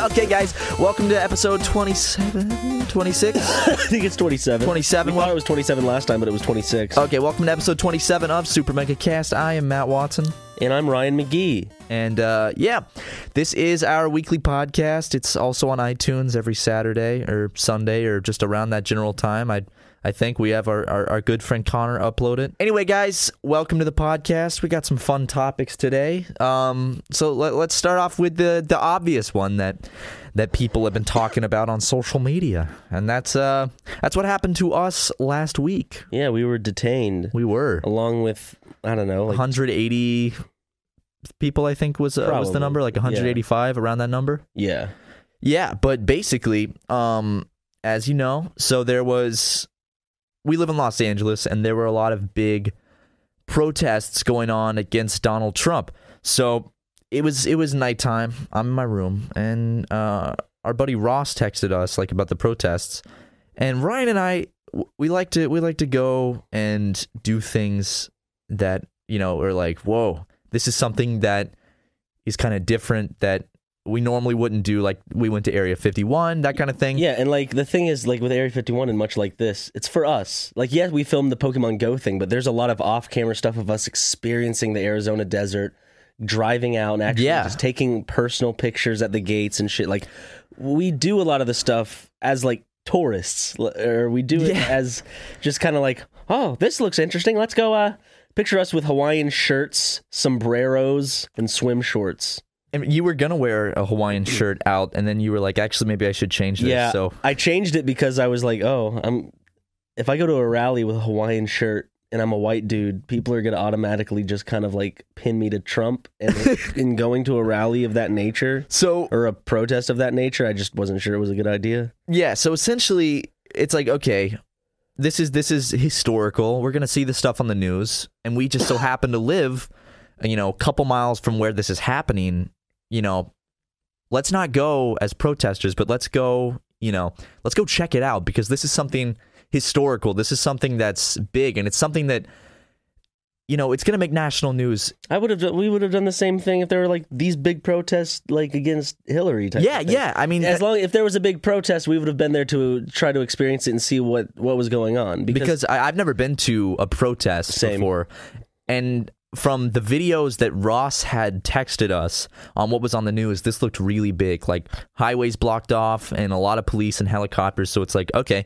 Okay, guys, welcome to episode 27, 26? I think it's 27. 27. We thought it was 27 last time, but it was 26. Okay, welcome to episode 27 of Super Mega Cast. I am Matt Watson. And I'm Ryan Magee. And uh, yeah, this is our weekly podcast. It's also on iTunes every Saturday or Sunday or just around that general time. I I think we have our, our, our good friend Connor upload it. Anyway, guys, welcome to the podcast. We got some fun topics today. Um, so let, let's start off with the the obvious one that that people have been talking about on social media, and that's uh that's what happened to us last week. Yeah, we were detained We were along with, I don't know, like 180 people. I think was uh, was the number like yeah. 185 around that number. yeah. Yeah, but basically, um, as you know, so there was. We live in Los Angeles, and there were a lot of big protests going on against Donald Trump. So it was it was nighttime. I'm in my room, and uh, our buddy Ross texted us like about the protests, and Ryan and I we like to we like to go and do things that you know are like whoa, this is something that is kind of different that we normally wouldn't do. Like we went to Area 51, that kind of thing. Yeah, and like the thing is, like with Area 51 and much like this, it's for us. Like, yes, we filmed the Pokemon Go thing, but there's a lot of off camera stuff of us experiencing the Arizona desert, driving out and actually Yeah. just taking personal pictures at the gates and shit. Like, we do a lot of the stuff as like tourists, or we do it Yeah. as just kind of like, oh, this looks interesting. Let's go, uh, picture us with Hawaiian shirts, sombreros, and swim shorts. And you were gonna wear a Hawaiian mm. shirt out, and then you were like, actually, maybe I should change this. Yeah, So I changed it because I was like, oh, I'm if I go to a rally with a Hawaiian shirt and I'm a white dude, people are gonna automatically just kind of like pin me to Trump. And in going to a rally of that nature so or a protest of that nature, I just wasn't sure it was a good idea. yeah. So essentially, it's like okay, this is this is historical. We're gonna see this stuff on the news, and we just so happen to live, you know, a couple miles from where this is happening. You know, let's not go as protesters, but let's go. You know, let's go check it out because this is something historical. This is something that's big, and it's something that. You know, it's going to make national news I would have we would have done the same thing if there were like these big protests like against Hillary. Type Yeah, yeah. I mean, as long if there was a big protest, we would have been there to try to experience it and see what what was going on. because I, I've never been to a protest Same. before, and from the videos that Ross had texted us on what was on the news, this looked really big, like highways blocked off and a lot of police and helicopters. So it's like, okay,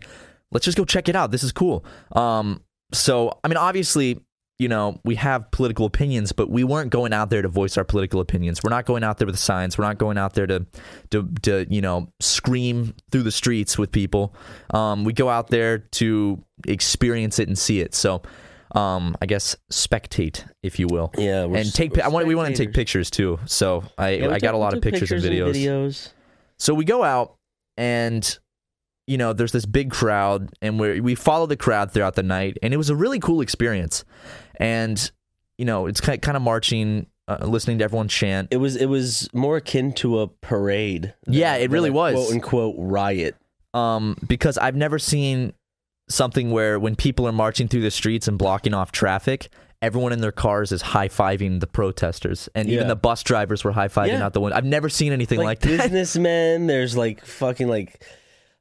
let's just go check it out. This is cool. Um, so I mean, obviously. You know, we have political opinions, but we weren't going out there to voice our political opinions. We're not going out there with signs. We're not going out there to, to, to you know, scream through the streets with people. Um, we go out there to experience it and see it. So, um, I guess spectate, if you will. Yeah, we're and take. I want. We want to take pictures too. So I Yeah, I got took- a lot of took pictures, and and videos. videos. So we go out and you know there's this big crowd and we we follow the crowd throughout the night and it was a really cool experience. And you know it's kind kind of marching, uh, listening to everyone chant. It was it was more akin to a parade. than- Yeah, it really was. quote unquote riot. um, because I've never seen something where when people are marching through the streets and blocking off traffic, everyone in their cars is high fiving the protesters, and even the bus drivers were high fiving Yeah. out the window. I've never seen anything like, that. businessmen. There's like fucking like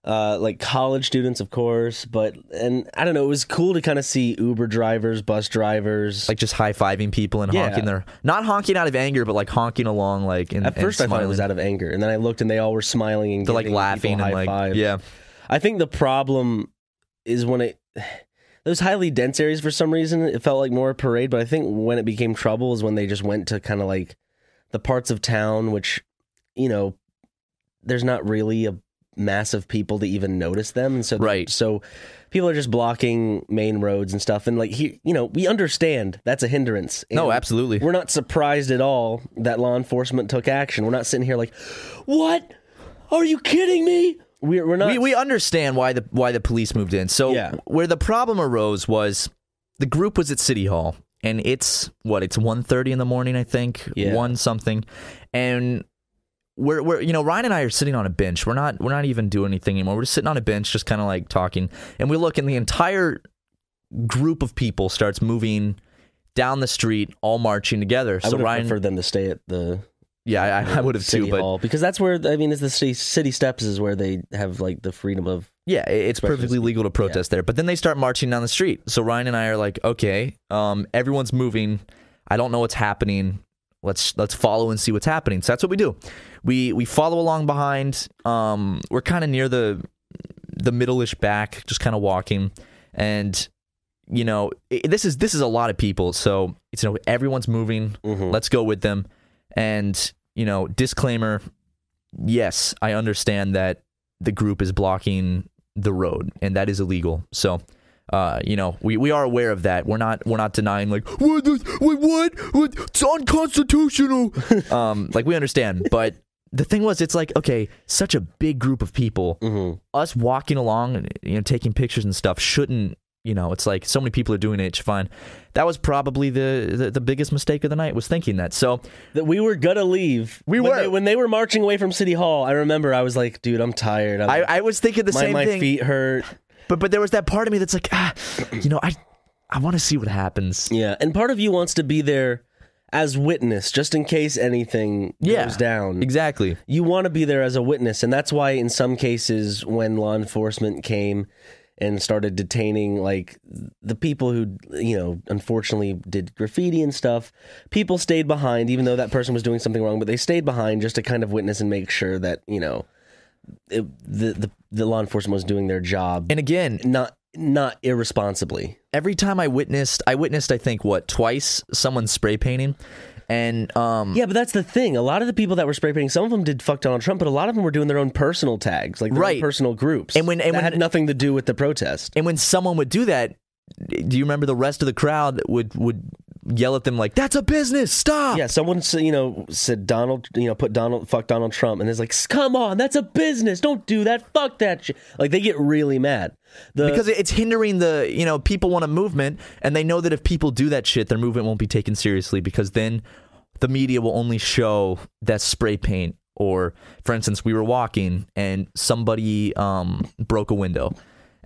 uh like college students, of course. But and I don't know. It was cool to kind of see Uber drivers, bus drivers. Like just high fiving people and Yeah. honking their not honking out of anger, but like honking along like and, at first, I thought it was out of anger, and then I looked, and they all were smiling and They're like laughing and high like yeah. I think the problem is when it those highly dense areas for some reason it felt like more a parade, but I think when it became trouble is when they just went to kind of like the parts of town which you know there's not really a mass of people to even notice them and so Right. so people are just blocking main roads and stuff and like he you know we understand that's a hindrance No, absolutely. we're not surprised at all that law enforcement took action we're not sitting here like what are you kidding me we're, we're not we we understand why the why the police moved in. So Yeah. where the problem arose was the group was at City Hall and it's what it's 1.30 in the morning I think Yeah. one something and we're we're you know Ryan and I are sitting on a bench we're not we're not even doing anything anymore we're just sitting on a bench just kind of like talking and we look and the entire group of people starts moving down the street all marching together I so Ryan preferred them to stay at the yeah I, I would have city too but hall because that's where I mean, it's the city, city steps is where they have like the freedom of. Yeah, it's perfectly legal to protest there. But then they start marching down the street. So Ryan and I are like, okay, um, everyone's moving. I don't know what's happening. Let's let's follow and see what's happening. So that's what we do. We we follow along behind. Um, we're kind of near the the middle-ish back, just kind of walking, and you know i this is this is a lot of people. So it's you know everyone's moving. Mhm. Let's go with them. And you know, disclaimer: yes, I understand that the group is blocking the road, and that is illegal. So, uh, you know, we, we are aware of that. We're not we're not denying like what this- what what it's unconstitutional. um, like we understand, but the thing was, it's like okay, such a big group of people. Mhm. Us walking along, and you know, taking pictures and stuff shouldn't. You know, it's like so many people are doing it. It's fine. That was probably the, the the biggest mistake of the night was thinking that. So That we were gonna leave. We when were. they, when they were marching away from City Hall. I remember I was like, dude, I'm tired. I'm, I, I was thinking the my, same my thing. feet hurt. But but there was that part of me that's like, ah, you know, I I want to see what happens. Yeah, and part of you wants to be there as witness, just in case anything Yeah, goes down. Exactly. you want to be there as a witness and that's why in some cases when law enforcement came and started detaining like the people who you know unfortunately did graffiti and stuff. People stayed behind even though that person was doing something wrong but they stayed behind just to kind of witness and make sure that you know it, the, the the law enforcement was doing their job. And again, not not irresponsibly. every time I witnessed, I witnessed, I think, what twice someone spray painting, and um, yeah but that's the thing a lot of the people that were spray painting some of them did fuck donald trump but a lot of them were doing their own personal tags like their own Right. personal groups And when- and when- had nothing to do with the protest and when someone would do that, do you remember the rest of the crowd would would yell at them like, "That's a business, stop!" Yeah, someone s- you know said Donald, you know, put Donald, fuck Donald Trump, and it's like, come on, that's a business. Don't do that. Fuck that shit. Like they get really mad. The, because it's hindering the you know people want a movement and they know that if people do that shit their movement won't be taken seriously because then the media will only show that spray paint or for instance we were walking and somebody um broke a window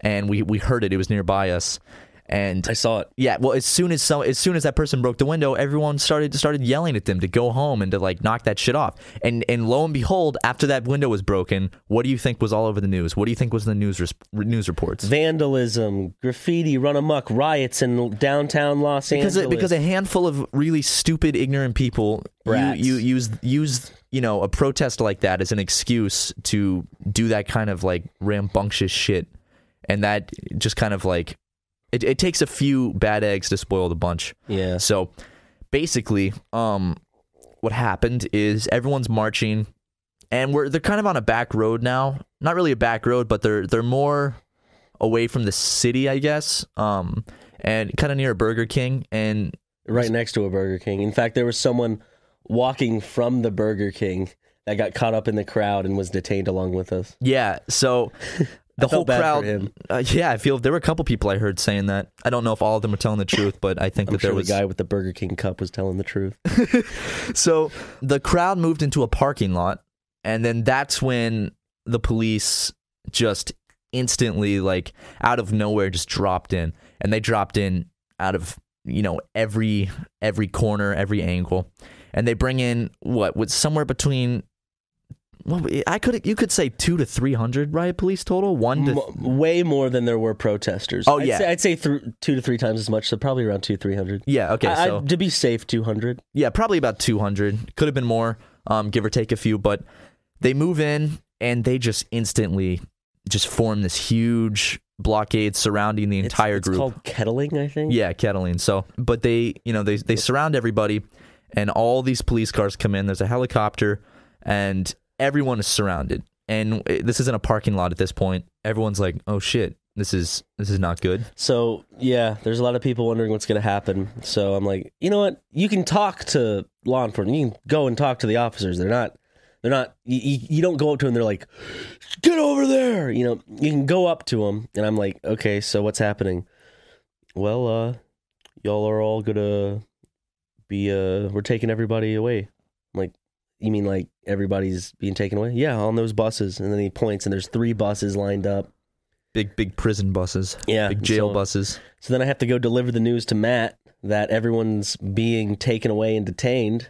and we we heard it it was nearby us and I saw it. yeah, well, as soon as as soon as that person broke the window, everyone started started yelling at them to go home and to like knock that shit off. And and lo and behold, after that window was broken, what do you think was all over the news? What do you think was in the news res- news reports? Vandalism, graffiti, run amok, riots in downtown Los because Angeles. a, because a handful of really stupid, ignorant people you, you use use you know a protest like that as an excuse to do that kind of like rambunctious shit, and that just kind of like it, it takes a few bad eggs to spoil the bunch. yeah, So basically, um, what happened is everyone's marching, and we're they're kind of on a back road now. Not really a back road, but they're they're more away from the city, I guess. Um, and kind of near a Burger King. And right next to a Burger King. In fact, there was someone walking from the Burger King that got caught up in the crowd and was detained along with us. yeah, so the whole felt bad for crowd. Uh, yeah, I feel there were a couple people I heard saying that. I don't know if all of them are telling the truth, but I think I'm that sure there was the guy with the Burger King cup was telling the truth. So the crowd moved into a parking lot, and then that's when the police just instantly, like out of nowhere, just dropped in, and they dropped in out of you know every every corner, every angle, and they bring in what was somewhere between. Well, I could you could say two to three hundred riot police total. One to M- way more than there were protesters. Oh, I'd yeah. say, I'd say th- two to three times as much. So probably around two three hundred. yeah, okay, I- so to be safe, two hundred. Yeah, probably about 200. Could have been more, um, give or take a few. But they move in and they just instantly just form this huge blockade surrounding the entire it's, group. It's called kettling, I think. yeah, kettling. So, but they, you know, they they surround everybody, and all these police cars come in. There's a helicopter, and everyone is surrounded. And uh, this isn't a parking lot at this point. Everyone's like, "Oh shit, this is this is not good." So yeah, there's a lot of people wondering what's going to happen. So I'm like, you know what? You can talk to law enforcement. You can go and talk to the officers. They're not. They're not. You, you don't go up to them. They're like, get over there. You know. You can go up to them, and I'm like, okay. So what's happening? Well, uh, y'all are all gonna be. Uh, we're taking everybody away. You mean like everybody's being taken away? Yeah, on those buses. And then he points, and there's three buses lined up. Big big prison buses. Yeah, Big jail so- buses. So then I have to go deliver the news to Matt that everyone's being taken away and detained.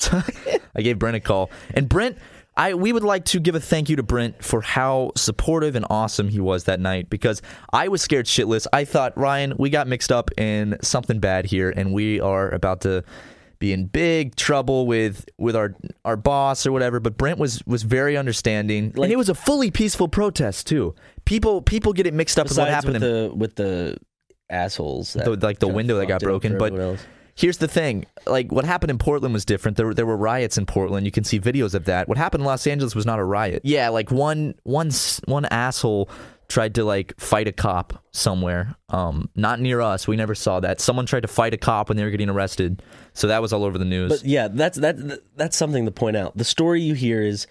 I gave Brent a call. And Brent, I we would like to give a thank you to Brent for how supportive and awesome he was that night because I was scared shitless. I thought, Ryan, we got mixed up in something bad here and we are about to be in big trouble with with our our boss or whatever. But Brent was was very understanding. Like- and it was a fully peaceful protest too. People people get it mixed up with what happened with the with the assholes, The- like the window that got fucked it up broken, but-. Here's the thing: like what happened in Portland was different. There, there were riots in Portland. You can see videos of that. What happened in Los Angeles was not a riot. Yeah, like one, one, s- one asshole tried to like fight a cop somewhere. Um, not near us. We never saw that. Someone tried to fight a cop when they were getting arrested. So that was all over the news. But yeah, that's that that's something to point out. The story you hear is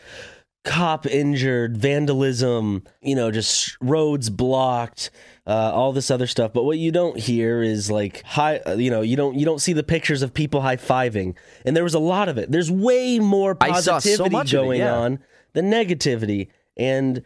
cop injured, vandalism, you know, just roads blocked, uh, all this other stuff. But what you don't hear is like high, uh, you know, you don't you don't see the pictures of people high fiving, and there was a lot of it. There's way more I saw so positivity it, going yeah. on than negativity, and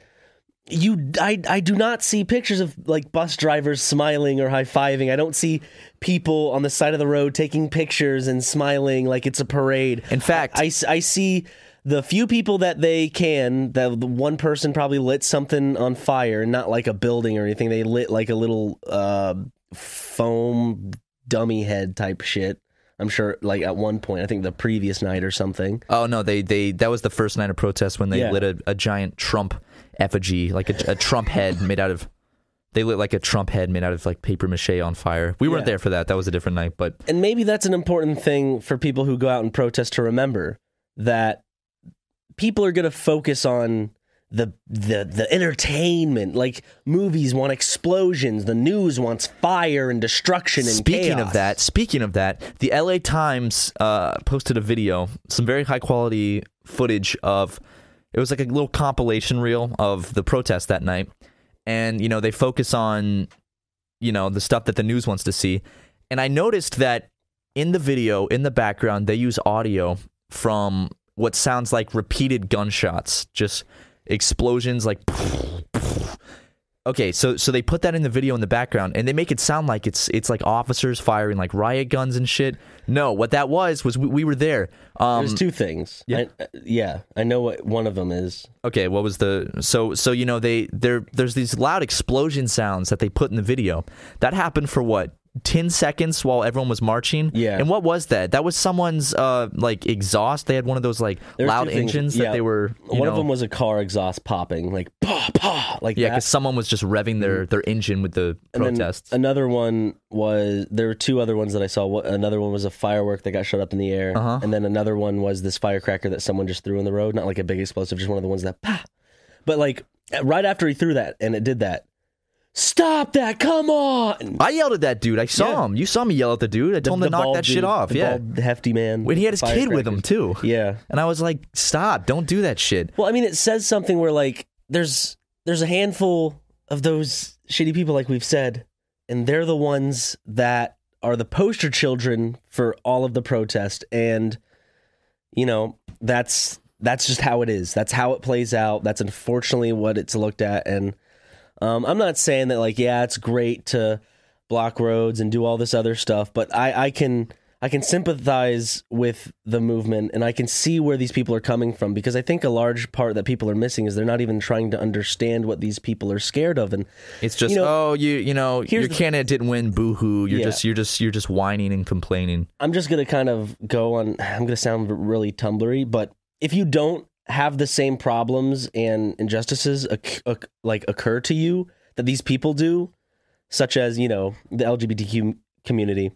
you I, I do not see pictures of like bus drivers smiling or high fiving. I don't see people on the side of the road taking pictures and smiling like it's a parade. In fact- I, I see the few people that they can, that the one person probably lit something on fire, not like a building or anything. They lit like a little uh, foam dummy head type shit. I'm sure, like at one point, I think the previous night or something. Oh no, they they that was the first night of protest when they Yeah. lit a, a giant Trump effigy, like a, a Trump head made out of. They lit like a Trump head made out of like paper mache on fire. We weren't there for that. That was a different night, but And maybe that's an important thing for people who go out and protest to remember that people are going to focus on the the the entertainment. Like movies want explosions, the news wants fire and destruction and speaking chaos. of that, speaking of that, the LA Times uh, posted a video, some very high quality footage of. It was like a little compilation reel of the protest that night, and you know they focus on, you know, the stuff that the news wants to see, and I noticed that in the video, in the background, they use audio from what sounds like repeated gunshots, just explosions like Okay, so so they put that in the video in the background, and they make it sound like it's it's like officers firing like riot guns and shit. No, what that was was we, we were there. Um, There's two things. yeah. I, uh, yeah, I know what one of them is. okay, what was the so so you know they there there's these loud explosion sounds that they put in the video. That happened for what ten seconds while everyone was marching. Yeah. and what was that? That was someone's uh like exhaust. They had one of those like loud two things. engines that they were. you One of know- them was a car exhaust popping, like pa pa, like yeah, that. because someone was just revving their their engine with the And then protests. another one was there were two other ones that I saw. Another one was a firework that got shot up in the air, Uh-huh. and then another one was this firecracker that someone just threw in the road. Not like a big explosive, just one of the ones that pa. But like right after he threw that, and it did that. Stop that! Come on! I yelled at that dude. I saw Yeah. him. You saw me yell at the dude. I told him to knock bald that shit dude, off. the Yeah. bald, hefty man. When he had his kid with him too. Yeah. And I was like, stop, don't do that shit. Well, I mean, it says something where like there's there's a handful of those shitty people, like we've said, and they're the ones that are the poster children for all of the protest, and you know that's that's just how it is. That's how it plays out. That's unfortunately what it's looked at, and um, I'm not saying that like yeah, it's great to block roads and do all this other stuff, but I I can. I can sympathize with the movement and I can see where these people are coming from because I think a large part that people are missing is they're not even trying to understand what these people are scared of and It's just You know, oh you you know your candidate didn't win, boo hoo. You're Yeah. just you're just you're just whining and complaining. I'm just gonna kind of go on. I'm gonna sound really tumblery, but if you don't have the same problems and injustices like occur to you that these people do, such as you know the LGBTQ community,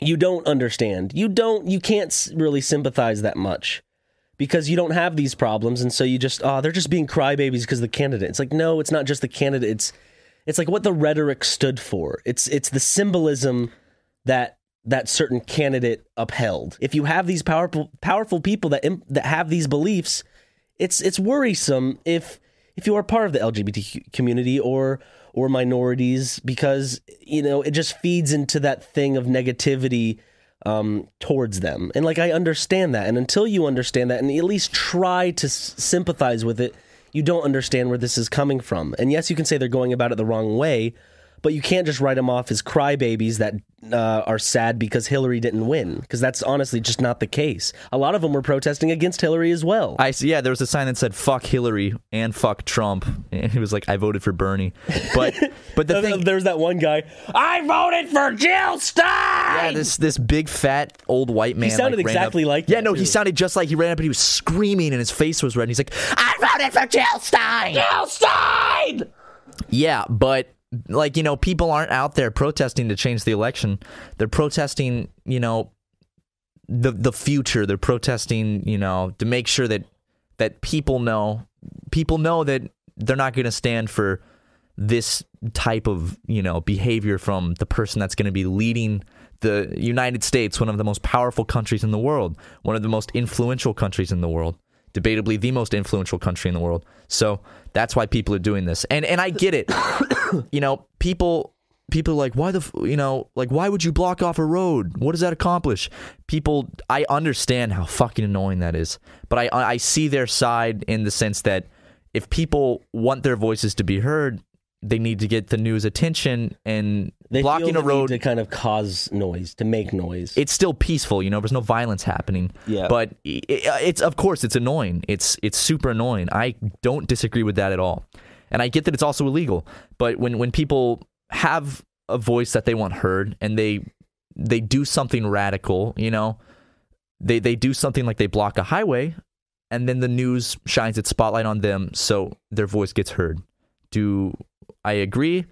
you don't understand. You don't. You can't really sympathize that much because you don't have these problems, and so you just oh they're just being crybabies because the candidate. It's like no, it's not just the candidate. It's it's like what the rhetoric stood for. It's it's the symbolism that that certain candidate upheld. If you have these powerful powerful people that that have these beliefs, it's it's worrisome if if you are part of the LGBT community or or minorities because you know it just feeds into that thing of negativity um, towards them. And like I understand that, and until you understand that, and at least try to s- sympathize with it, you don't understand where this is coming from. And yes, you can say they're going about it the wrong way, but you can't just write them off as crybabies that uh, are sad because Hillary didn't win, because that's honestly just not the case. A lot of them were protesting against Hillary as well. I see. Yeah, there was a sign that said "fuck Hillary" and "fuck Trump," and he was like, "I voted for Bernie." But but the thing, There's that one guy. I voted for Jill Stein. yeah, this this big fat old white man. He sounded like, exactly up- like Yeah, no, he sounded just like he ran up and he was screaming and his face was red. And he's like, "I voted for Jill Stein." Jill Stein. Yeah, but like you know, people aren't out there protesting to change the election. They're protesting, you know, the the future. They're protesting, you know, to make sure that that people know people know that they're not going to stand for this type of you know behavior from the person that's going to be leading the United States, one of the most powerful countries in the world, one of the most influential countries in the world, debatably the most influential country in the world. So that's why people are doing this, and and I get it. you know, people people are like why the you know like why would you block off a road? What does that accomplish? People, I understand how fucking annoying that is, but I I see their side in the sense that if people want their voices to be heard, they need to get the news attention and They blocking a the need road to kind of cause noise, to make noise. it's still peaceful you know there's no violence happening Yeah. but i- i- it's of course it's annoying it's it's super annoying i don't disagree with that at all and i get that it's also illegal but when when people have a voice that they want heard and they they do something radical, you know, they they do something like they block a highway and then the news shines its spotlight on them so their voice gets heard. Do I agree?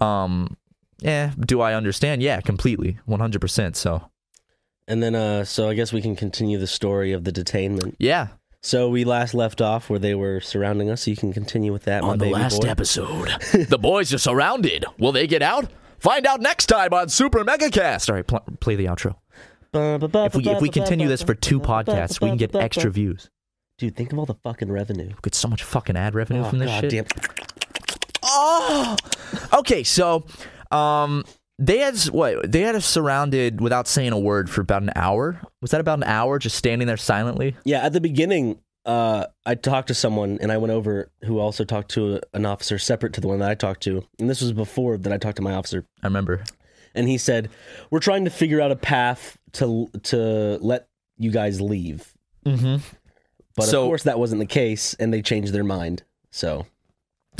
Um yeah, do I understand? Yeah, completely. 100%. So, And then, uh, so I guess we can continue the story of the detainment. yeah. So we last left off where they were surrounding us. So you can continue with that. my baby boy. episode, the boys are surrounded. Will they get out? Find out next time on Super Mega Cast. All right, pl- play the outro. If we if we continue this for two podcasts, we can get extra views. Dude, think of all the fucking revenue. We get so much fucking ad revenue Oh, from this God shit. damn. Oh, okay. So, um, they had what? They had us surrounded without saying a word for about an hour. Was that about an hour, just standing there silently? Yeah, at the beginning, uh, I talked to someone and I went over who also talked to a, an officer separate to the one that I talked to. And this was before that I talked to my officer. I remember. And he said, We're trying to figure out a path to to let you guys leave. Mm-hmm. But So- of course, that wasn't the case, and they changed their mind. So,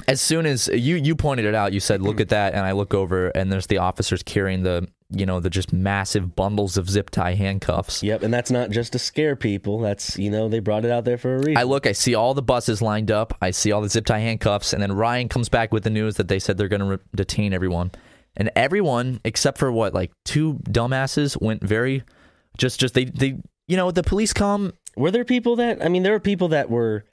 As soon as you you pointed it out, you said, "Look mm-hmm. at that," and I look over, and there's the officers carrying the you know the just massive bundles of zip tie handcuffs. yep. And that's not just to scare people. That's, you know, they brought it out there for a reason. I look, I see all the buses lined up. I see all the zip tie handcuffs, and then Ryan comes back with the news that they said they're going to re- detain everyone, and everyone except for what like two dumbasses went very, just just they they you know the police come. Were there people that, I mean, there were people that were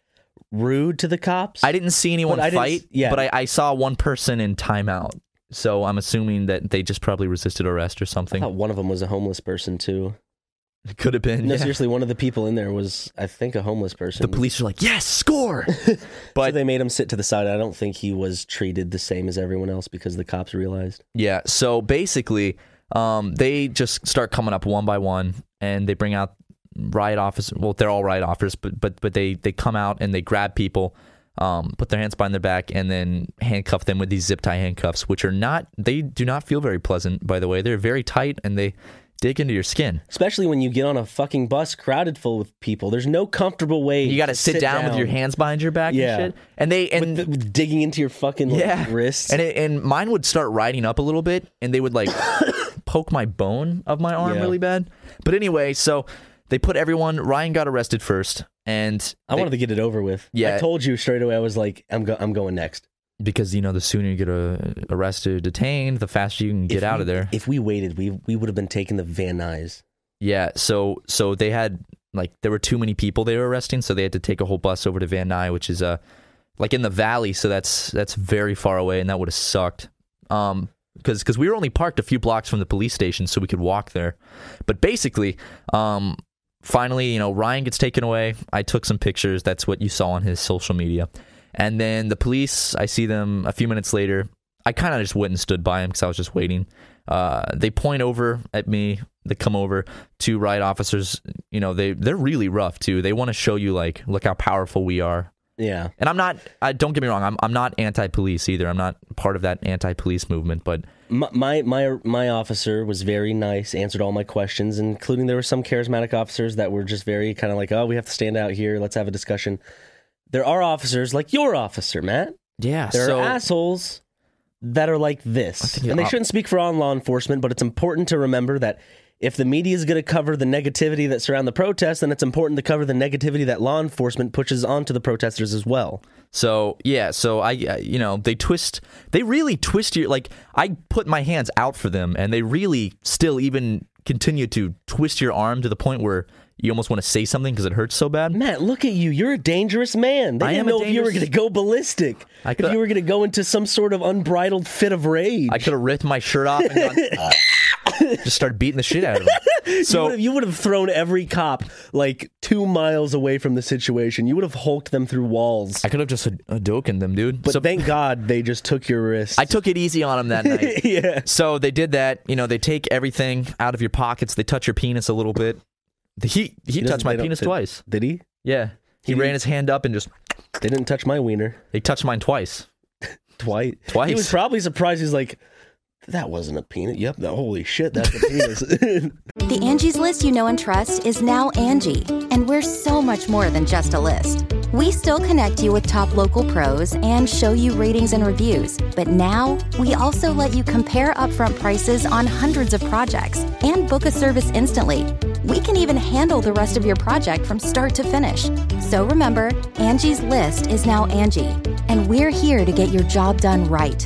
rude to the cops. I didn't see anyone But fight, s- yeah. but I, I saw one person in timeout. So I'm assuming that they just probably resisted arrest or I something. thought one of them was a homeless person, too. It could have been. No, yeah. seriously, one of the people in there was, I think, a homeless person. The police are like, yes, score. so but they made him sit to the side. I don't think he was treated the same as everyone else because the cops realized. Yeah. So basically, um, they just start coming up one by one, and they bring out riot officers. Well, they're all riot officers, but but but they they come out and they grab people, um, put their hands behind their back, and then handcuff them with these zip tie handcuffs, which are not. They do not feel very pleasant. By the way, they're very tight and they dig into your skin. Especially when you get on a fucking bus crowded full with people. There's no comfortable way. You got to to sit, down, with your hands behind your back Yeah. and shit. And they and with, the- with digging into your fucking like, yeah wrists. and it, and mine would start riding up a little bit and they would like poke my bone of my arm Yeah. really bad but anyway so they put everyone ryan got arrested first and I they- wanted to get it over with. Yeah. I told you straight away. I was like, I'm go- I'm going next. because you know the sooner you get uh, arrested detained the faster you can get If out we- of there If we waited, we we would have been taking the Van Nuys. yeah so so they had like there were too many people they were arresting so they had to take a whole bus over to van nuys which is uh like in the valley so that's that's very far away and that would have sucked um because because we were only parked a few blocks from the police station so we could walk there but basically um finally you know ryan gets taken away. I took some pictures. That's what you saw on his social media. And then the police i see them a few minutes later. I kind of just went and stood by him because i was just waiting. Uh, they point over at me. They come over. Two riot officers you know they they're really rough too. They want to show you like look how powerful we are Yeah. and i'm not I, don't get me wrong i'm, I'm not anti-police either i'm not part of that anti-police movement but My, my my my officer was very nice, answered all my questions, including there were some charismatic officers that were just very kind of like, "Oh, we have to stand out here. Let's have a discussion." There are officers like your officer, Matt. yeah There so are assholes that are like this, and they you- shouldn't speak for all law enforcement. But it's important to remember that if the media is going to cover the negativity that surround the protests, then it's important to cover the negativity that law enforcement pushes onto the protesters as well. So yeah, so I, you know, they twist, they really twist your like. I put my hands out for them, and they really still even continue to twist your arm to the point where you almost want to say something because it hurts so bad. Matt, look at you. You're a dangerous man. They I didn't know if you were going to go ballistic. I if you were going to go into some sort of unbridled fit of rage. I could have ripped my shirt off and gone, just started beating the shit out of them. So you would have thrown every cop like two miles away from the situation. You would have hulked them through walls. I could have just doken them, dude. But so thank God they just took your wrist. I took it easy on them that night. yeah. So they did that. You know, they take everything out of your pockets. They touch your penis a little bit. He he, doesn't- touched my penis twice. Did he? Yeah, he, He- ran his hand up and just They didn't touch my wiener They touched mine twice. twice. Twice. He was probably surprised. He's like, that wasn't a peanut. Yep, that, holy shit, that's a penis. The Angie's list you know and trust is now Angie, and we're so much more than just a list. We still connect you with top local pros and show you ratings and reviews, but now we also let you compare upfront prices on hundreds of projects and book a service instantly. We can even handle the rest of your project from start to finish. So remember, Angie's list is now Angie, and we're here to get your job done right.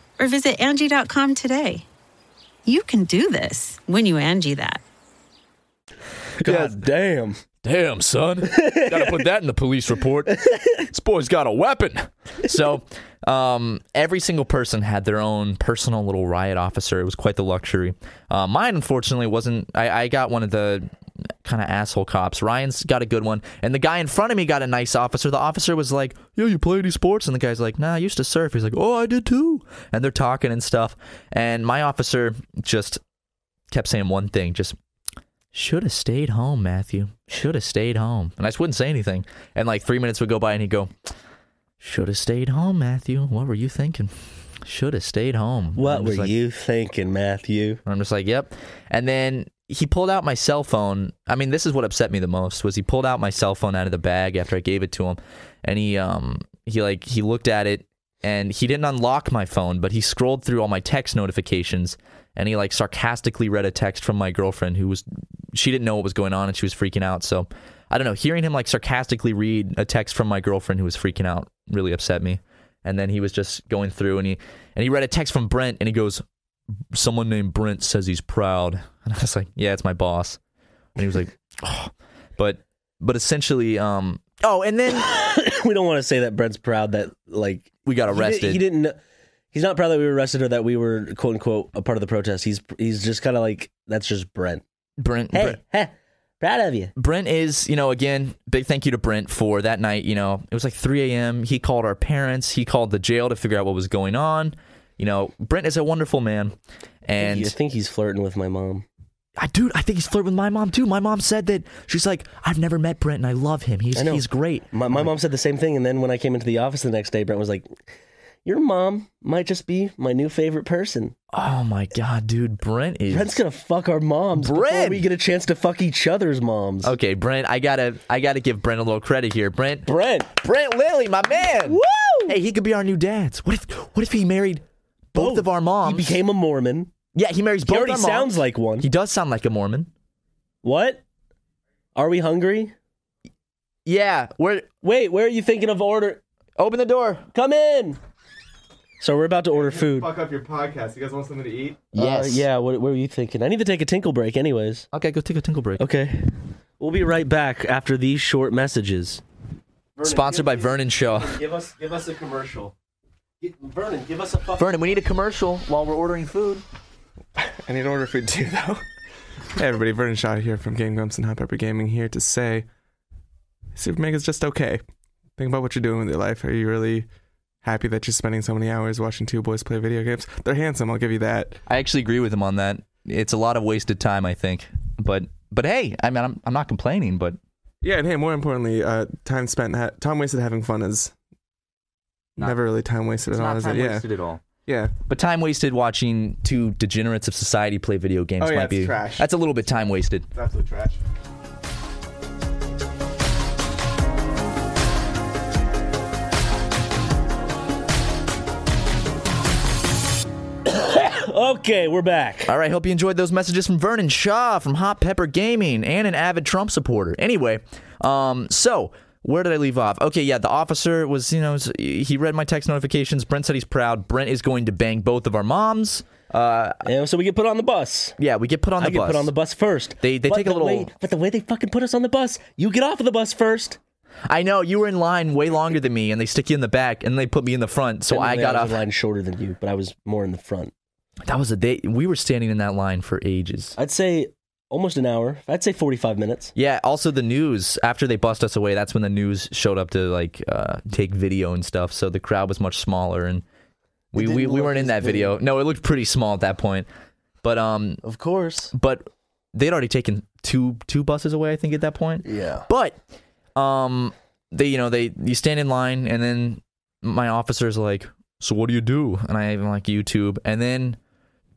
or visit Angie.com today. You can do this when you Angie that. God damn. Damn, son. Gotta put that in the police report. This boy's got a weapon. So, um, every single person had their own personal little riot officer. It was quite the luxury. Uh, mine, unfortunately, wasn't. I, I got one of the kind of asshole cops. Ryan's got a good one. And the guy in front of me got a nice officer. The officer was like, Yo, you play any sports? And the guy's like, Nah, I used to surf. He's like, Oh, I did too. And they're talking and stuff. And my officer just kept saying one thing just should have stayed home, Matthew. Should have stayed home. And I just wouldn't say anything. And like three minutes would go by and he'd go, Should have stayed home, Matthew. What were you thinking? Should have stayed home. What were like- you thinking, Matthew? I'm just like, Yep. And then he pulled out my cell phone. I mean, this is what upset me the most was he pulled out my cell phone out of the bag after I gave it to him. And he um he like he looked at it and he didn't unlock my phone, but he scrolled through all my text notifications and he like sarcastically read a text from my girlfriend who was she didn't know what was going on and she was freaking out. So I don't know, hearing him like sarcastically read a text from my girlfriend who was freaking out really upset me. And then he was just going through and he and he read a text from Brent and he goes, Someone named Brent says he's proud. And I was like, Yeah, it's my boss. And he was like, oh. but but essentially, um oh, and then we don't want to say that Brent's proud that like we got he did- arrested. He, didn't. He's not proud that we were arrested or that we were quote unquote a part of the protest. He's he's just kind of like that's just Brent. Brent, Hey, Brent heh, proud of you. Brent is, you know, again, big thank you to Brent for that night. You know, it was like 3 a.m. He called our parents. He called the jail to figure out what was going on. You know, Brent is a wonderful man. And I think he's flirting with my mom. I, dude, I think he's flirting with my mom too. My mom said that she's like, I've never met Brent and I love him. He's he's great. My, my mom said the same thing, and then when I came into the office the next day, Brent was like, "Your mom might just be my new favorite person. Oh my god, dude, Brent is. Brent's gonna fuck our moms before Brent! we get a chance to fuck each other's moms." okay, Brent, I gotta I gotta give Brent a little credit here. Brent, Brent, Brent Lilly, my man. woo! Hey, he could be our new dads. What if what if he married both of our moms? He became a Mormon. yeah, he marries He both already our moms. sounds like one. He does sound like a Mormon. What? Are we hungry? Yeah, we're Wait, where are you thinking of order? open the door. Come in. So we're about to order food. Fuck up your podcast. You guys want something to eat? Uh, yeah, what, what were you thinking? I need to take a tinkle break, anyways. Okay, go take a tinkle break. Okay. We'll be right back after these short messages. Sponsored by Vernon Shaw. Give us, give us a commercial. Vernon, give us a fucking. Vernon, we need a commercial while we're ordering food. I need to order food too, though. hey, everybody. Vernon Shaw here from Game Grumps and Hot Pepper Gaming here to say Super Mega's just okay. Think about what you're doing with your life. Are you really happy that you're spending so many hours watching two boys play video games? They're handsome, I'll give you that. I actually agree with him on that. It's a lot of wasted time, I think. But but hey, I mean, I'm I'm not complaining, but Yeah, and hey, more importantly, uh, time spent, ha- time wasted having fun is Not- never really time wasted at all, is it? Yeah. at all. Yeah. But time wasted watching two degenerates of society play video games Oh, yeah, might it's be trash. That's a little bit time wasted. It's absolute trash. Okay, we're back. All right, hope you enjoyed those messages from Vernon Shaw from Hot Pepper Gaming and an avid Trump supporter. Anyway, um, so where did I leave off? Okay, yeah, the officer was, you know, he read my text notifications. Brent said he's proud. Brent is going to bang both of our moms. Uh, And so we get put on the bus. yeah, we get put on the I get bus. put on the bus first. They- they But take a little- way- but the way they fucking put us on the bus, you get off of the bus first. I know you were in line way longer than me, and they stick you in the back, and they put me in the front. So I Technically, got was off. line shorter than you, but I was more in the front. That was a day. We were standing in that line for ages. I'd say almost an hour. I'd say 45 minutes. Yeah. Also, the news after they bust us away, that's when the news showed up to like uh, take video and stuff. So the crowd was much smaller, and we we, we weren't in that big. video. No, it looked pretty small at that point. But um, Of course. but they'd already taken two two buses away. I think at that point. Yeah. But um, they you know they you stand in line, and then my officer's like, "So what do you do?" And I am like YouTube, and then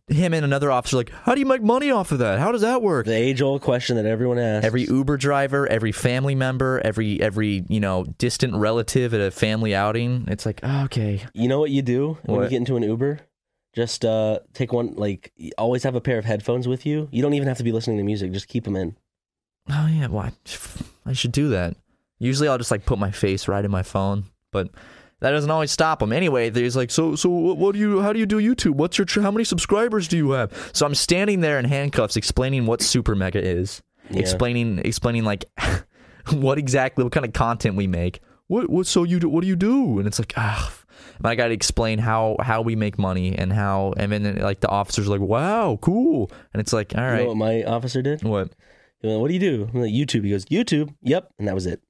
him and another officer like, "How do you make money off of that? How does that work?" The age old question that everyone asks. Every Uber driver, every family member, every every you know distant relative at a family outing, it's like, oh, okay, You know what you do when you get into an Uber? Just uh, take one, like, always have a pair of headphones with you. You don't even have to be listening to music. Just keep them in. oh yeah, well, I, I should do that. Usually, I'll just like put my face right in my phone, but that doesn't always stop them. Anyway, there's like, so so what, do you? How do you do YouTube? What's your? tr- How many subscribers do you have? So I'm standing there in handcuffs, explaining what Super Mega is, Yeah. explaining explaining like what exactly what kind of content we make. What what so you do? What do you do? And it's like ah. And I got to explain how how we make money and how and then like the officers are like wow cool and it's like all right. You know what my officer did? what went, what do you do? I'm like, YouTube. He goes, YouTube. Yep. And that was it.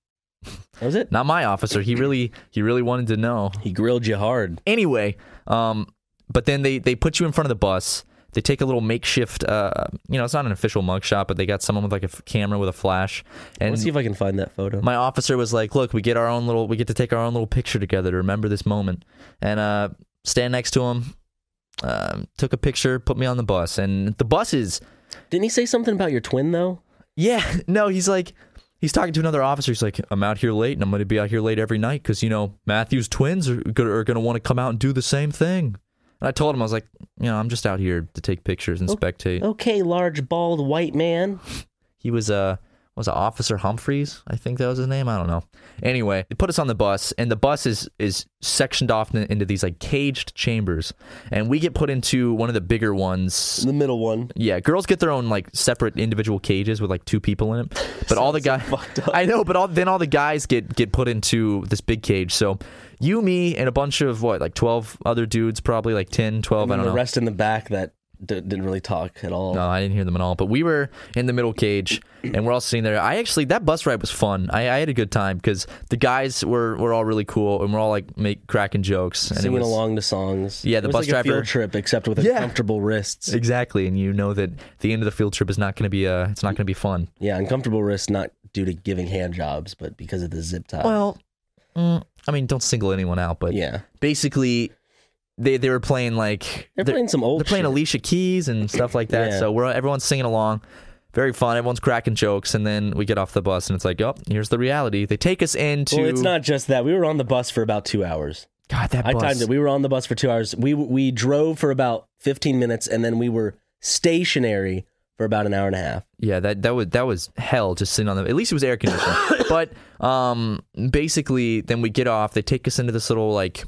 Was it. not my officer he really he really wanted to know He grilled you hard. anyway um but then they they put you in front of the bus they take a little makeshift uh you know it's not an official mugshot but they got someone with like a f- camera with a flash and Let's see if I can find that photo. my officer was like look we get our own little we get to take our own little picture together to remember this moment and uh stand next to him um, took a picture put me on the bus and the bus is Didn't he say something about your twin though? Yeah, no, he's like, he's talking to another officer. He's like, I'm out here late and I'm going to be out here late every night because, you know, Matthew's twins are, are going to want to come out and do the same thing. And I told him, I was like, you know, I'm just out here to take pictures and spectate. Okay, large bald white man. He was, uh, was it Officer Humphreys? I think that was his name. I don't know. Anyway, they put us on the bus, and the bus is is sectioned off into these like caged chambers, and we get put into one of the bigger ones The middle one. Yeah, girls get their own like separate individual cages with like two people in it. But all the guys, I know, but all, then all the guys get get put into this big cage. So you, me, and a bunch of what, like twelve other dudes, probably like 10, 12, And I don't the know. rest in the back that d- didn't really talk at all. No, I didn't hear them at all. But we were in the middle cage, and we're all sitting there. I actually that bus ride was fun. I, I had a good time because the guys were were all really cool, and we're all like make cracking jokes. And Singing was, along to songs. Yeah, the bus like a driver- field trip, except with Yeah. uncomfortable wrists. exactly, and you know that the end of the field trip is not going to be uh it's not going to be fun. Yeah, uncomfortable wrists not due to giving hand jobs, but because of the zip tie. Well, mm, I mean, don't single anyone out, but yeah, basically they they were playing like they're, playing some old. they're playing shit. Alicia Keys and stuff like that. Yeah. So we're everyone's singing along. Very fun. Everyone's cracking jokes, and then we get off the bus, and it's like, oh, here's the reality. They take us into. Well, it's not just that. We were on the bus for about two hours. God, that I timed it. We were on the bus for two hours. We we drove for about fifteen minutes, and then we were stationary for about an hour and a half. Yeah, that that was that was hell just sitting on the. At least it was air conditioned. but um, basically, then we get off. They take us into this little like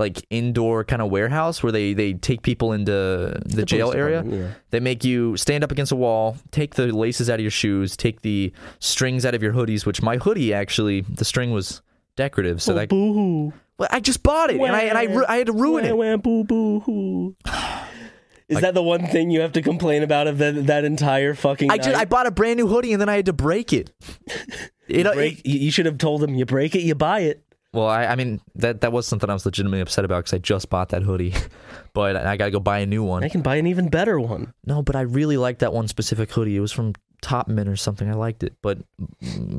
like indoor kind of warehouse where they they take people into the, jail area. yeah. They make you stand up against a wall, take the laces out of your shoes, take the strings out of your hoodies. Which my hoodie actually, the string was decorative, so oh, that boo hoo. well, I just bought it and I and I, ru- I had to ruin it. Wah, wah, boo boo hoo. Is that the one thing you have to complain about of that, that entire fucking? I just I bought a brand new hoodie and then I had to break it. It, uh, break, you you should have told them you break it, you buy it. Well, I, I mean that that was something I was legitimately upset about because I just bought that hoodie, but I got to go buy a new one. I can buy an even better one. No, but I really liked that one specific hoodie. It was from Topman or something. I liked it, but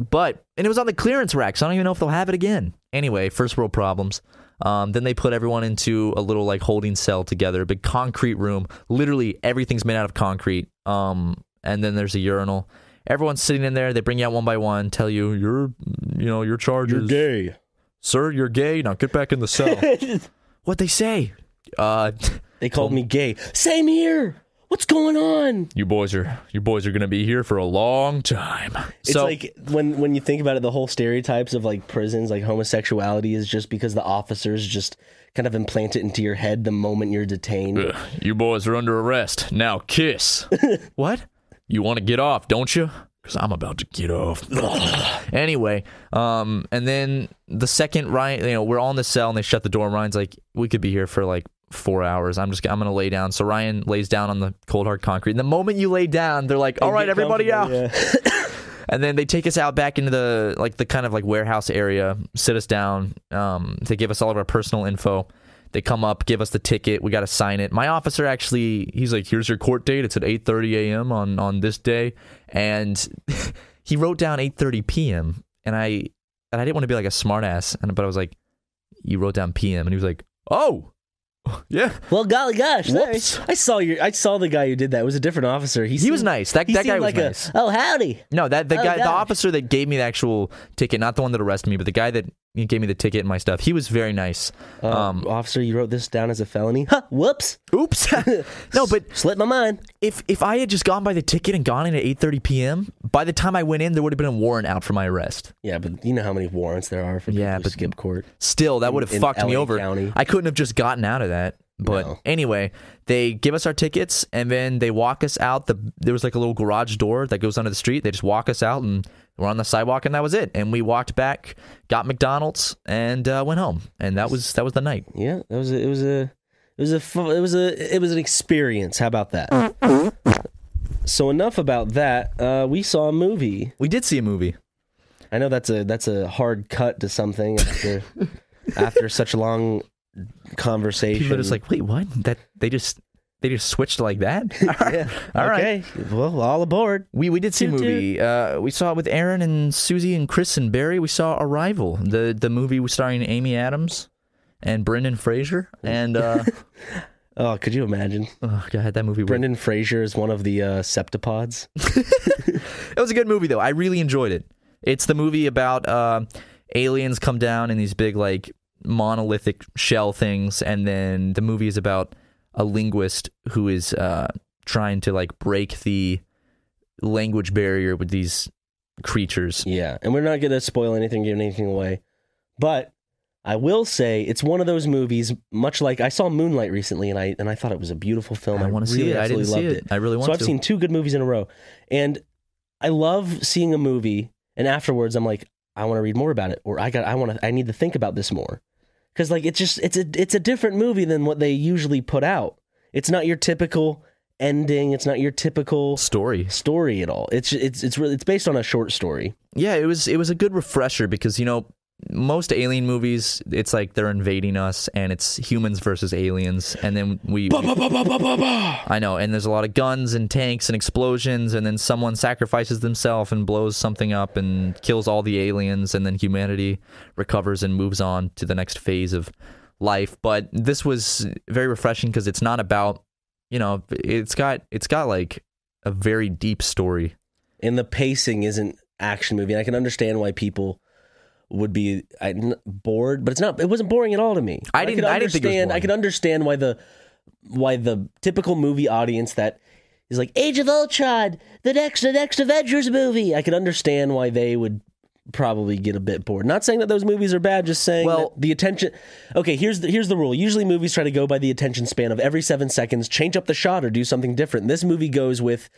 but and it was on the clearance rack, so I don't even know if they'll have it again. Anyway, first world problems. Um, then they put everyone into a little like holding cell together, a big concrete room. Literally everything's made out of concrete. Um, and then there's a urinal. Everyone's sitting in there. They bring you out one by one, tell you you're, you know, your charge You're is gay. Sir, you're gay. Now get back in the cell. what they say? Uh, They called me gay. Same here. What's going on? you boys are you boys are gonna be here for a long time. It's so like when when you think about it, the whole stereotypes of like prisons, like homosexuality, is just because the officers just kind of implant it into your head the moment you're detained. "Ugh, you boys are under arrest. Now kiss. what? You want to get off, don't you? Because I'm about to get off. anyway, um, and then the second Ryan, you know, we're all in the cell and they shut the door. And Ryan's like, we could be here for like four hours. I'm just I'm gonna lay down. So Ryan lays down on the cold hard concrete. And the moment you lay down, they're like, "All right, everybody out." yeah. And then they take us out back into the like the kind of like warehouse area, sit us down. Um, they give us all of our personal info. They come up, give us the ticket. We got to sign it. My officer actually, he's like, "Here's your court date. It's at 8:30 a.m. on on this day," and he wrote down 8:30 p.m. And I and I didn't want to be like a smartass, and but I was like, "You wrote down p.m." And he was like, "Oh, yeah." Well, golly gosh, Whoops. I saw your. I saw the guy who did that. It was a different officer. He, He was nice. That that guy seemed was like a, nice. oh howdy. No, that the Oh, guy, the officer that gave me the actual ticket, not the one that arrested me, but the guy that gave me the ticket and my stuff. He was very nice. Uh, Um, officer, you wrote this down as a felony. Huh, whoops. oops. no, but Slipped my mind. if if I had just gone by the ticket and gone in at eight thirty p.m., by the time I went in, there would have been a warrant out for my arrest. Yeah, but you know how many warrants there are for Yeah, but- skip court. Still, that would have fucked me over. County. I couldn't have just gotten out of that. But No. anyway, they give us our tickets and then they walk us out. The there was like a little garage door that goes under the street. They just walk us out and we're on the sidewalk and that was it. And we walked back, got McDonald's, and uh, went home. And that was that was the night. Yeah, that was a, it was a it was a it was a it was an experience. How about that? so enough about that. Uh, we saw a movie. We did see a movie. I know that's a that's a hard cut to something after after such a long conversation. People are just like, wait, what? That they just they just switched like that? yeah, All right. okay. Well, all aboard. We we did see a Toot toot. movie. Uh, we saw it with Aaron and Susie and Chris and Barry. We saw Arrival, the the movie starring Amy Adams and Brendan Fraser. And uh, Oh, could you imagine? oh god, that movie. was- Brendan Fraser is one of the uh, septipods. It was a good movie though. I really enjoyed it. It's the movie about uh, aliens come down in these big like monolithic shell things, and then the movie is about a linguist who is uh, trying to like break the language barrier with these creatures. Yeah, and we're not going to spoil anything, give anything away. But I will say it's one of those movies, much like I saw Moonlight recently, and I and I thought it was a beautiful film. I wanna see it. I didn't see loved it. I really want to. So I've to. seen two good movies in a row, and I love seeing a movie, and afterwards I'm like, I want to read more about it, or I got, I want to, I need to think about this more, because like it's just it's a it's a different movie than what they usually put out. It's not your typical ending. It's not your typical Story. story at all. It's it's it's really it's based on a short story. Yeah, it was it was a good refresher because you know most alien movies it's like they're invading us and it's humans versus aliens. And then we I know. And there's a lot of guns and tanks and explosions. And then someone sacrifices themselves and blows something up and kills all the aliens. And then humanity recovers and moves on to the next phase of life. But this was very refreshing because it's not about you know it's got it's got like a very deep story. And the pacing isn't action movie. And I can understand why people would be I, bored, but it's not. It wasn't boring at all to me. I didn't- could I didn't think it was understand. I can understand why the why the typical movie audience that is like Age of Ultron, the next the next Avengers movie. I could understand why they would probably get a bit bored. Not saying that those movies are bad, just saying Well- the attention. Okay, here's the here's the rule. Usually movies try to go by the attention span of every seven seconds, change up the shot or do something different. This movie goes with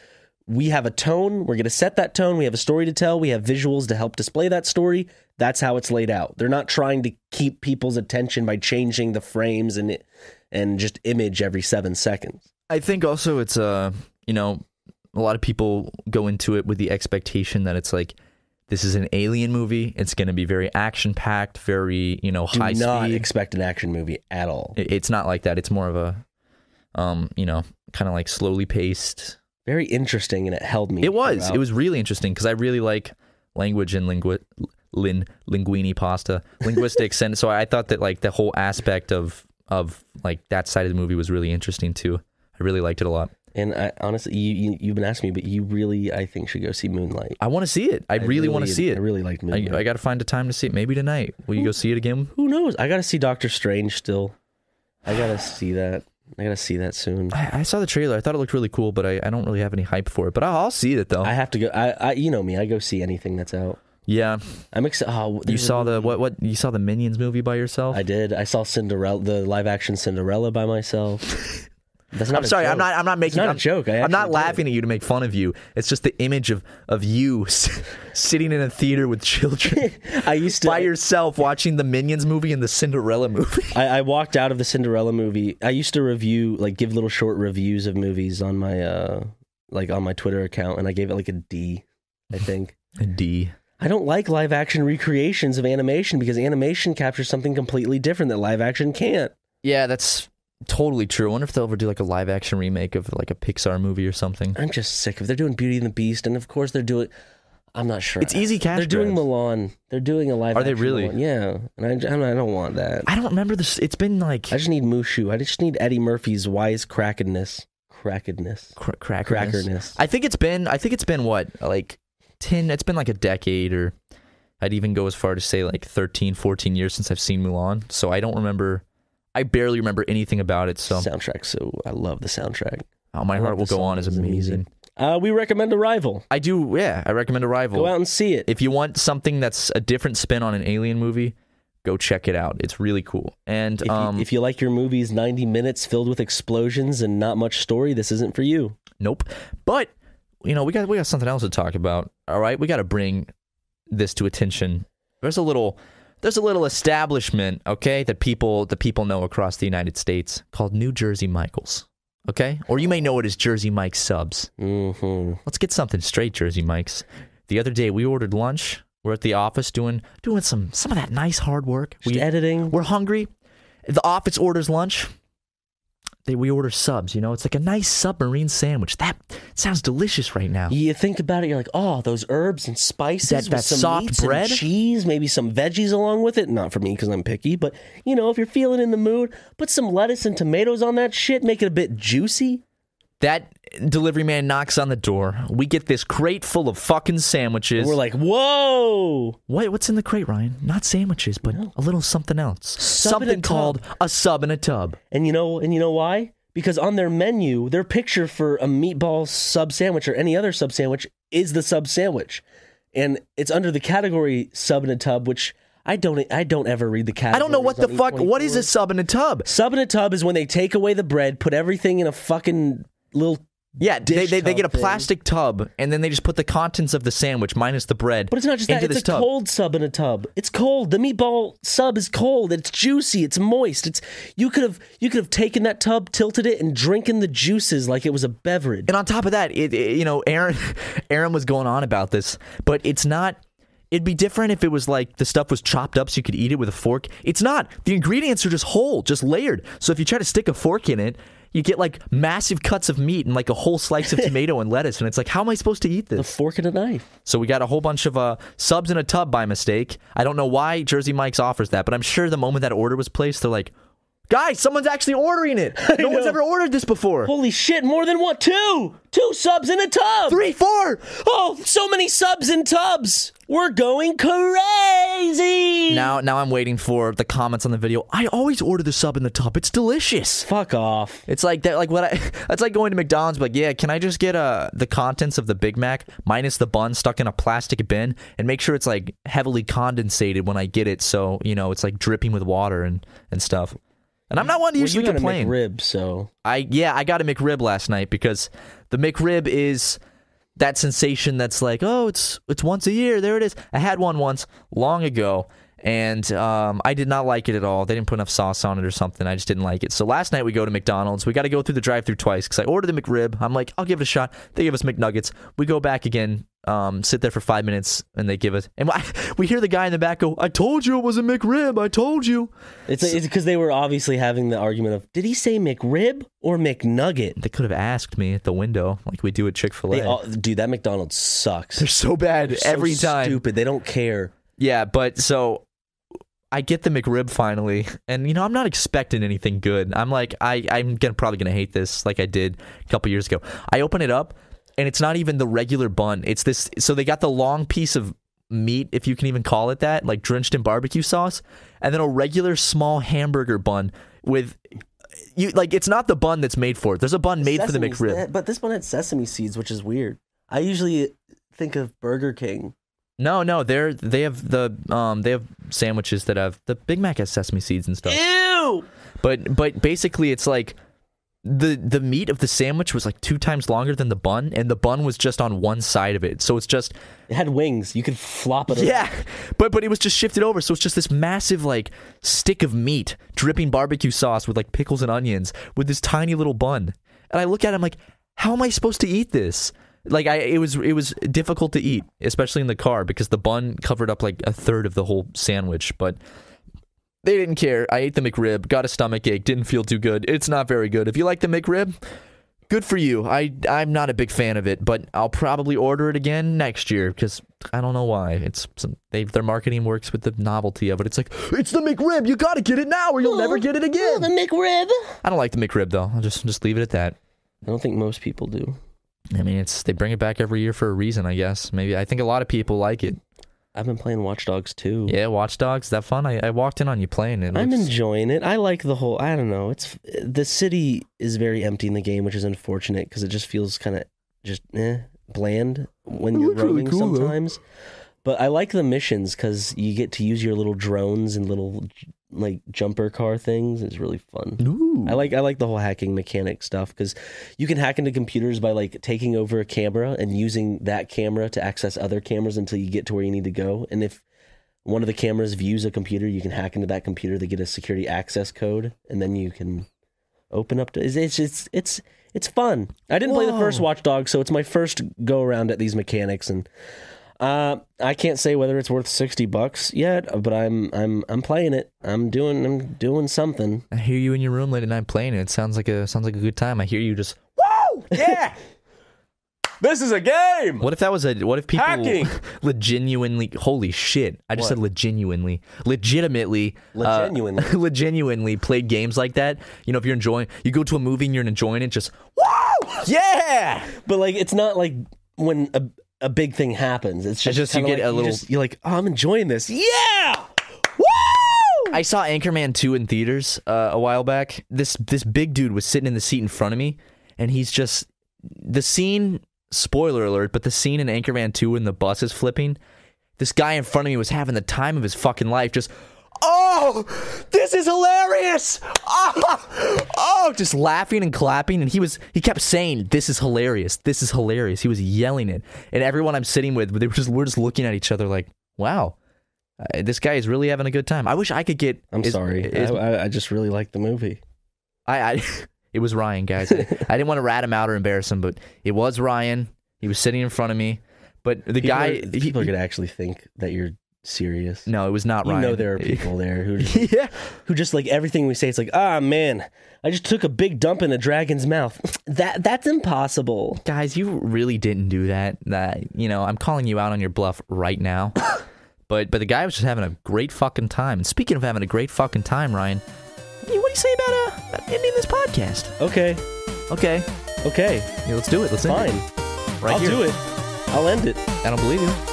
we have a tone. We're going to set that tone. We have a story to tell. We have visuals to help display that story. That's how it's laid out. They're not trying to keep people's attention by changing the frames and and just image every seven seconds. I think also it's uh you know a lot of people go into it with the expectation that it's like this is an alien movie. It's going to be very action packed, very you know Do high Do not speed. expect an action movie at all. It's not like that. It's more of a um you know kind of like slowly paced. Very interesting, and it held me. It was throughout. it was really interesting because I really like language and lingu- lin linguini pasta linguistics, and so I thought that like the whole aspect of of like that side of the movie was really interesting too. I really liked it a lot. And I, honestly, you, you you've been asking me, but you really, I think, should go see Moonlight. I want to see it. I, really, want to see it. I really liked Moonlight. I got to find a time to see it. Maybe tonight. Will you go see it again? Who knows? I got to see Doctor Strange still. I got to see that. I got to see that soon. I, I saw the trailer. I thought it looked really cool, but I, I don't really have any hype for it. But I'll, I'll see it though. I have to go. I, I, you know me. I go see anything that's out. yeah, I'm excited. Oh, you saw the what? What you saw the Minions movie by yourself? I did. I saw Cinderella, the live action Cinderella by myself. That's not I'm a sorry. I'm not. I'm not making. not a I'm- joke. I I'm not actually did. laughing at you to make fun of you. It's just the image of of you sitting in a theater with children I used to by yourself watching the Minions movie and the Cinderella movie. I, I walked out of the Cinderella movie. I used to review, like, give little short reviews of movies on my, uh, like, on my Twitter account, and I gave it like a D. I think. A D. I don't like live action recreations of animation because animation captures something completely different that live action can't. Yeah, that's totally true. I wonder if they'll ever do like a live action remake of like a Pixar movie or something. I'm just sick of. They're doing Beauty and the Beast, and of course they're doing. I'm not sure. It's easy cash They're doing grabs. Mulan. They're doing a live. Are they really? Mulan. Yeah, and I, I don't want that. I don't remember this. It's been like I just need Mushu. I just need Eddie Murphy's wise crackedness. Crackedness. cra- crackerness. Crackerness. I think it's been. I think it's been what like ten. It's been like a decade, or I'd even go as far to say like 13, 14 years since I've seen Mulan. So I don't remember. I barely remember anything about it. So soundtrack. So I love the soundtrack. oh, my I heart will go on is amazing. Uh, we recommend Arrival. I do. Yeah, I recommend Arrival. Go out and see it. if you want something that's a different spin on an alien movie, go check it out. It's really cool. And If, um, you, if you like your movies 90 minutes filled with explosions and not much story, this isn't for you. Nope. But you know, we got we got something else to talk about. All right, we got to bring this to attention. There's a little there's a little establishment, okay, that people that people know across the United States called New Jersey Michaels. Okay? Or you may know it as Jersey Mike's subs. Mm-hmm. Let's get something straight, Jersey Mikes. The other day we ordered lunch. We're at the office doing doing some some of that nice hard work. Just We, editing. we're hungry. The office orders lunch. They, we order subs, you know. It's like a nice submarine sandwich. That sounds delicious right now. You think about it, you're like, oh, those herbs and spices, That- with that some soft bread? cheese, maybe some veggies along with it. Not for me because I'm picky, but you know, if you're feeling in the mood, put some lettuce and tomatoes on that shit, make it a bit juicy. That delivery man knocks on the door. We get this crate full of fucking sandwiches. We're like, whoa! what? What's in the crate, Ryan? Not sandwiches, but a little something else. Sub something called a sub in a tub. And you know, and you know why? Because on their menu, their picture for a meatball sub sandwich or any other sub sandwich is the sub sandwich, and it's under the category sub in a tub, which I don't, I don't ever read the category. I don't know what the fuck. What is a sub in a tub? Sub in a tub is when they take away the bread, put everything in a fucking little. Yeah, they, dish they, they get a thing. plastic tub and then they just put the contents of the sandwich minus the bread. But it's not just into that; it's a tub. cold sub in a tub. It's cold. The meatball sub is cold. It's juicy. It's moist. It's you could have you could have taken that tub, tilted it, and drinking the juices like it was a beverage. And on top of that, it, it- you know, Aaron Aaron was going on about this, but it's not it'd be different if it was like the stuff was chopped up so you could eat it with a fork. It's not. The ingredients are just whole, just layered. So if you try to stick a fork in it, you get like massive cuts of meat and like a whole slice of tomato and lettuce and it's like how am I supposed to eat this? A fork and a knife. So we got a whole bunch of uh, subs in a tub by mistake. I don't know why Jersey Mike's offers that, but I'm sure the moment that order was placed, they're like, "Guys, someone's actually ordering it. No one's ever ordered this before." Holy shit! More than what? Two, two subs in a tub. Three, four. Oh, so many subs in tubs. We're going crazy. Now, now I'm waiting for the comments on the video. I always order the sub in the tub. It's delicious. fuck off. It's like that. Like what? I, that's like going to McDonald's. Like, yeah, can I just get uh the contents of the Big Mac minus the bun stuck in a plastic bin and make sure it's like heavily condensated when I get it, so you know it's like dripping with water and and stuff. And I'm not one to usually complain. McRib, so I yeah, I got a McRib last night because the McRib is that sensation that's like, oh, it's it's once a year. There it is. I had one once long ago, and um, I did not like it at all. They didn't put enough sauce on it or something. I just didn't like it. So last night we go to McDonald's. We got to go through the drive-through twice because I ordered the McRib. I'm like, I'll give it a shot. They give us McNuggets. We go back again. Um, sit there for five minutes and they give us and we hear the guy in the back go I told you it was a McRib I told you it's because they were obviously having the argument of did he say McRib or McNugget? they could have asked me at the window like we do at Chick-fil-A dude, that McDonald's sucks. They're so bad They're so every time. Stupid. They don't care. Yeah, but so I get the McRib finally, and you know I'm not expecting anything good. I'm like I I'm gonna probably gonna hate this like I did a couple years ago. I open it up, and it's not even the regular bun. It's this. So they got the long piece of meat, if you can even call it that, like drenched in barbecue sauce, and then a regular small hamburger bun with. You like it's not the bun that's made for it. There's a bun made for the McRib. But this one had sesame seeds, which is weird. I usually think of Burger King. No, no, they're they have the um they have sandwiches that have the Big Mac has sesame seeds and stuff. Ew! But but basically, it's like the the meat of the sandwich was like two times longer than the bun, and the bun was just on one side of it. So it's just It had wings. You could flop it. around. yeah, but but it was just shifted over, so it's just this massive like stick of meat dripping barbecue sauce with like pickles and onions with this tiny little bun. And I look at it, I'm like, how am I supposed to eat this? Like I, it was it was difficult to eat, especially in the car because the bun covered up like a third of the whole sandwich. But they didn't care. I ate the McRib, got a stomach ache, didn't feel too good. It's not very good. If you like the McRib, good for you. I I'm not a big fan of it, but I'll probably order it again next year because I don't know why. It's some, they their marketing works with the novelty of it. It's like it's the McRib. You got to get it now, or you'll never get it again. The McRib. I don't like the McRib though. I'll just just leave it at that. I don't think most people do. I mean, it's they bring it back every year for a reason, I guess. Maybe I think a lot of people like it. I've been playing Watch Dogs too. Yeah, Watch Dogs, that fun? I, I walked in on you playing it. It I'm looks- enjoying it. I like the whole. I don't know. It's the city is very empty in the game, which is unfortunate because it just feels kind of just eh, bland when It you're looks really roaming cool, though. sometimes. But I like the missions because you get to use your little drones and little like jumper car things. is really fun. Ooh. I like I like the whole hacking mechanic stuff because you can hack into computers by like taking over a camera and using that camera to access other cameras until you get to where you need to go. And if one of the cameras views a computer, you can hack into that computer to get a security access code, and then you can open up to. It's it's it's it's, it's fun. I didn't play the first Whoa. Watch Dogs, so it's my first go around at these mechanics, and uh, I can't say whether it's worth sixty bucks yet, but I'm I'm I'm playing it. I'm doing I'm doing something. I hear you in your room late at night playing it. It sounds like a sounds like a good time. I hear you just whoa yeah. This is a game. What if that was a? What if people Hacking. legitimately? Holy shit! I just What? said legitimately, legitimately, uh, Legenuinely. legitimately played games like that. You know, if you're enjoying, you go to a movie and you're enjoying it, just whoa, yeah. But like, it's not like when a a big thing happens. It's just, just you get like, a little. You just, you're like, oh, I'm enjoying this. Yeah. Woo! I saw Anchorman 2 in theaters uh, a while back. This this big dude was sitting in the seat in front of me, and he's just the scene. Spoiler alert! But the scene in Anchorman 2 when the bus is flipping, this guy in front of me was having the time of his fucking life. Just oh, this is hilarious! Oh, oh, just laughing and clapping, and he was he kept saying, "This is hilarious! This is hilarious!" He was yelling it, and everyone I'm sitting with, they were just we're just looking at each other like, "Wow." Uh, this guy is really having a good time. I wish I could get. I'm is- sorry. is- I, I, just really like the movie. I, I it was Ryan, guys. I, I didn't want to rat him out or embarrass him, but it was Ryan. He was sitting in front of me, but the People guy. are, he- people are gonna actually think that you're serious. no, it was not you Ryan. know there are people there who just, yeah, who just like everything we say. It's like, ah, man, I just took a big dump in a dragon's mouth. that that's impossible. guys, you really didn't do that. That you know, I'm calling you out on your bluff right now. but but the guy was just having a great fucking time. And speaking of having a great fucking time, Ryan, what do you, you say about uh about ending this podcast? Okay, Okay, okay, yeah, let's do it. Let's end fine. it. Right I'll here. do it. I'll end it. I don't believe you.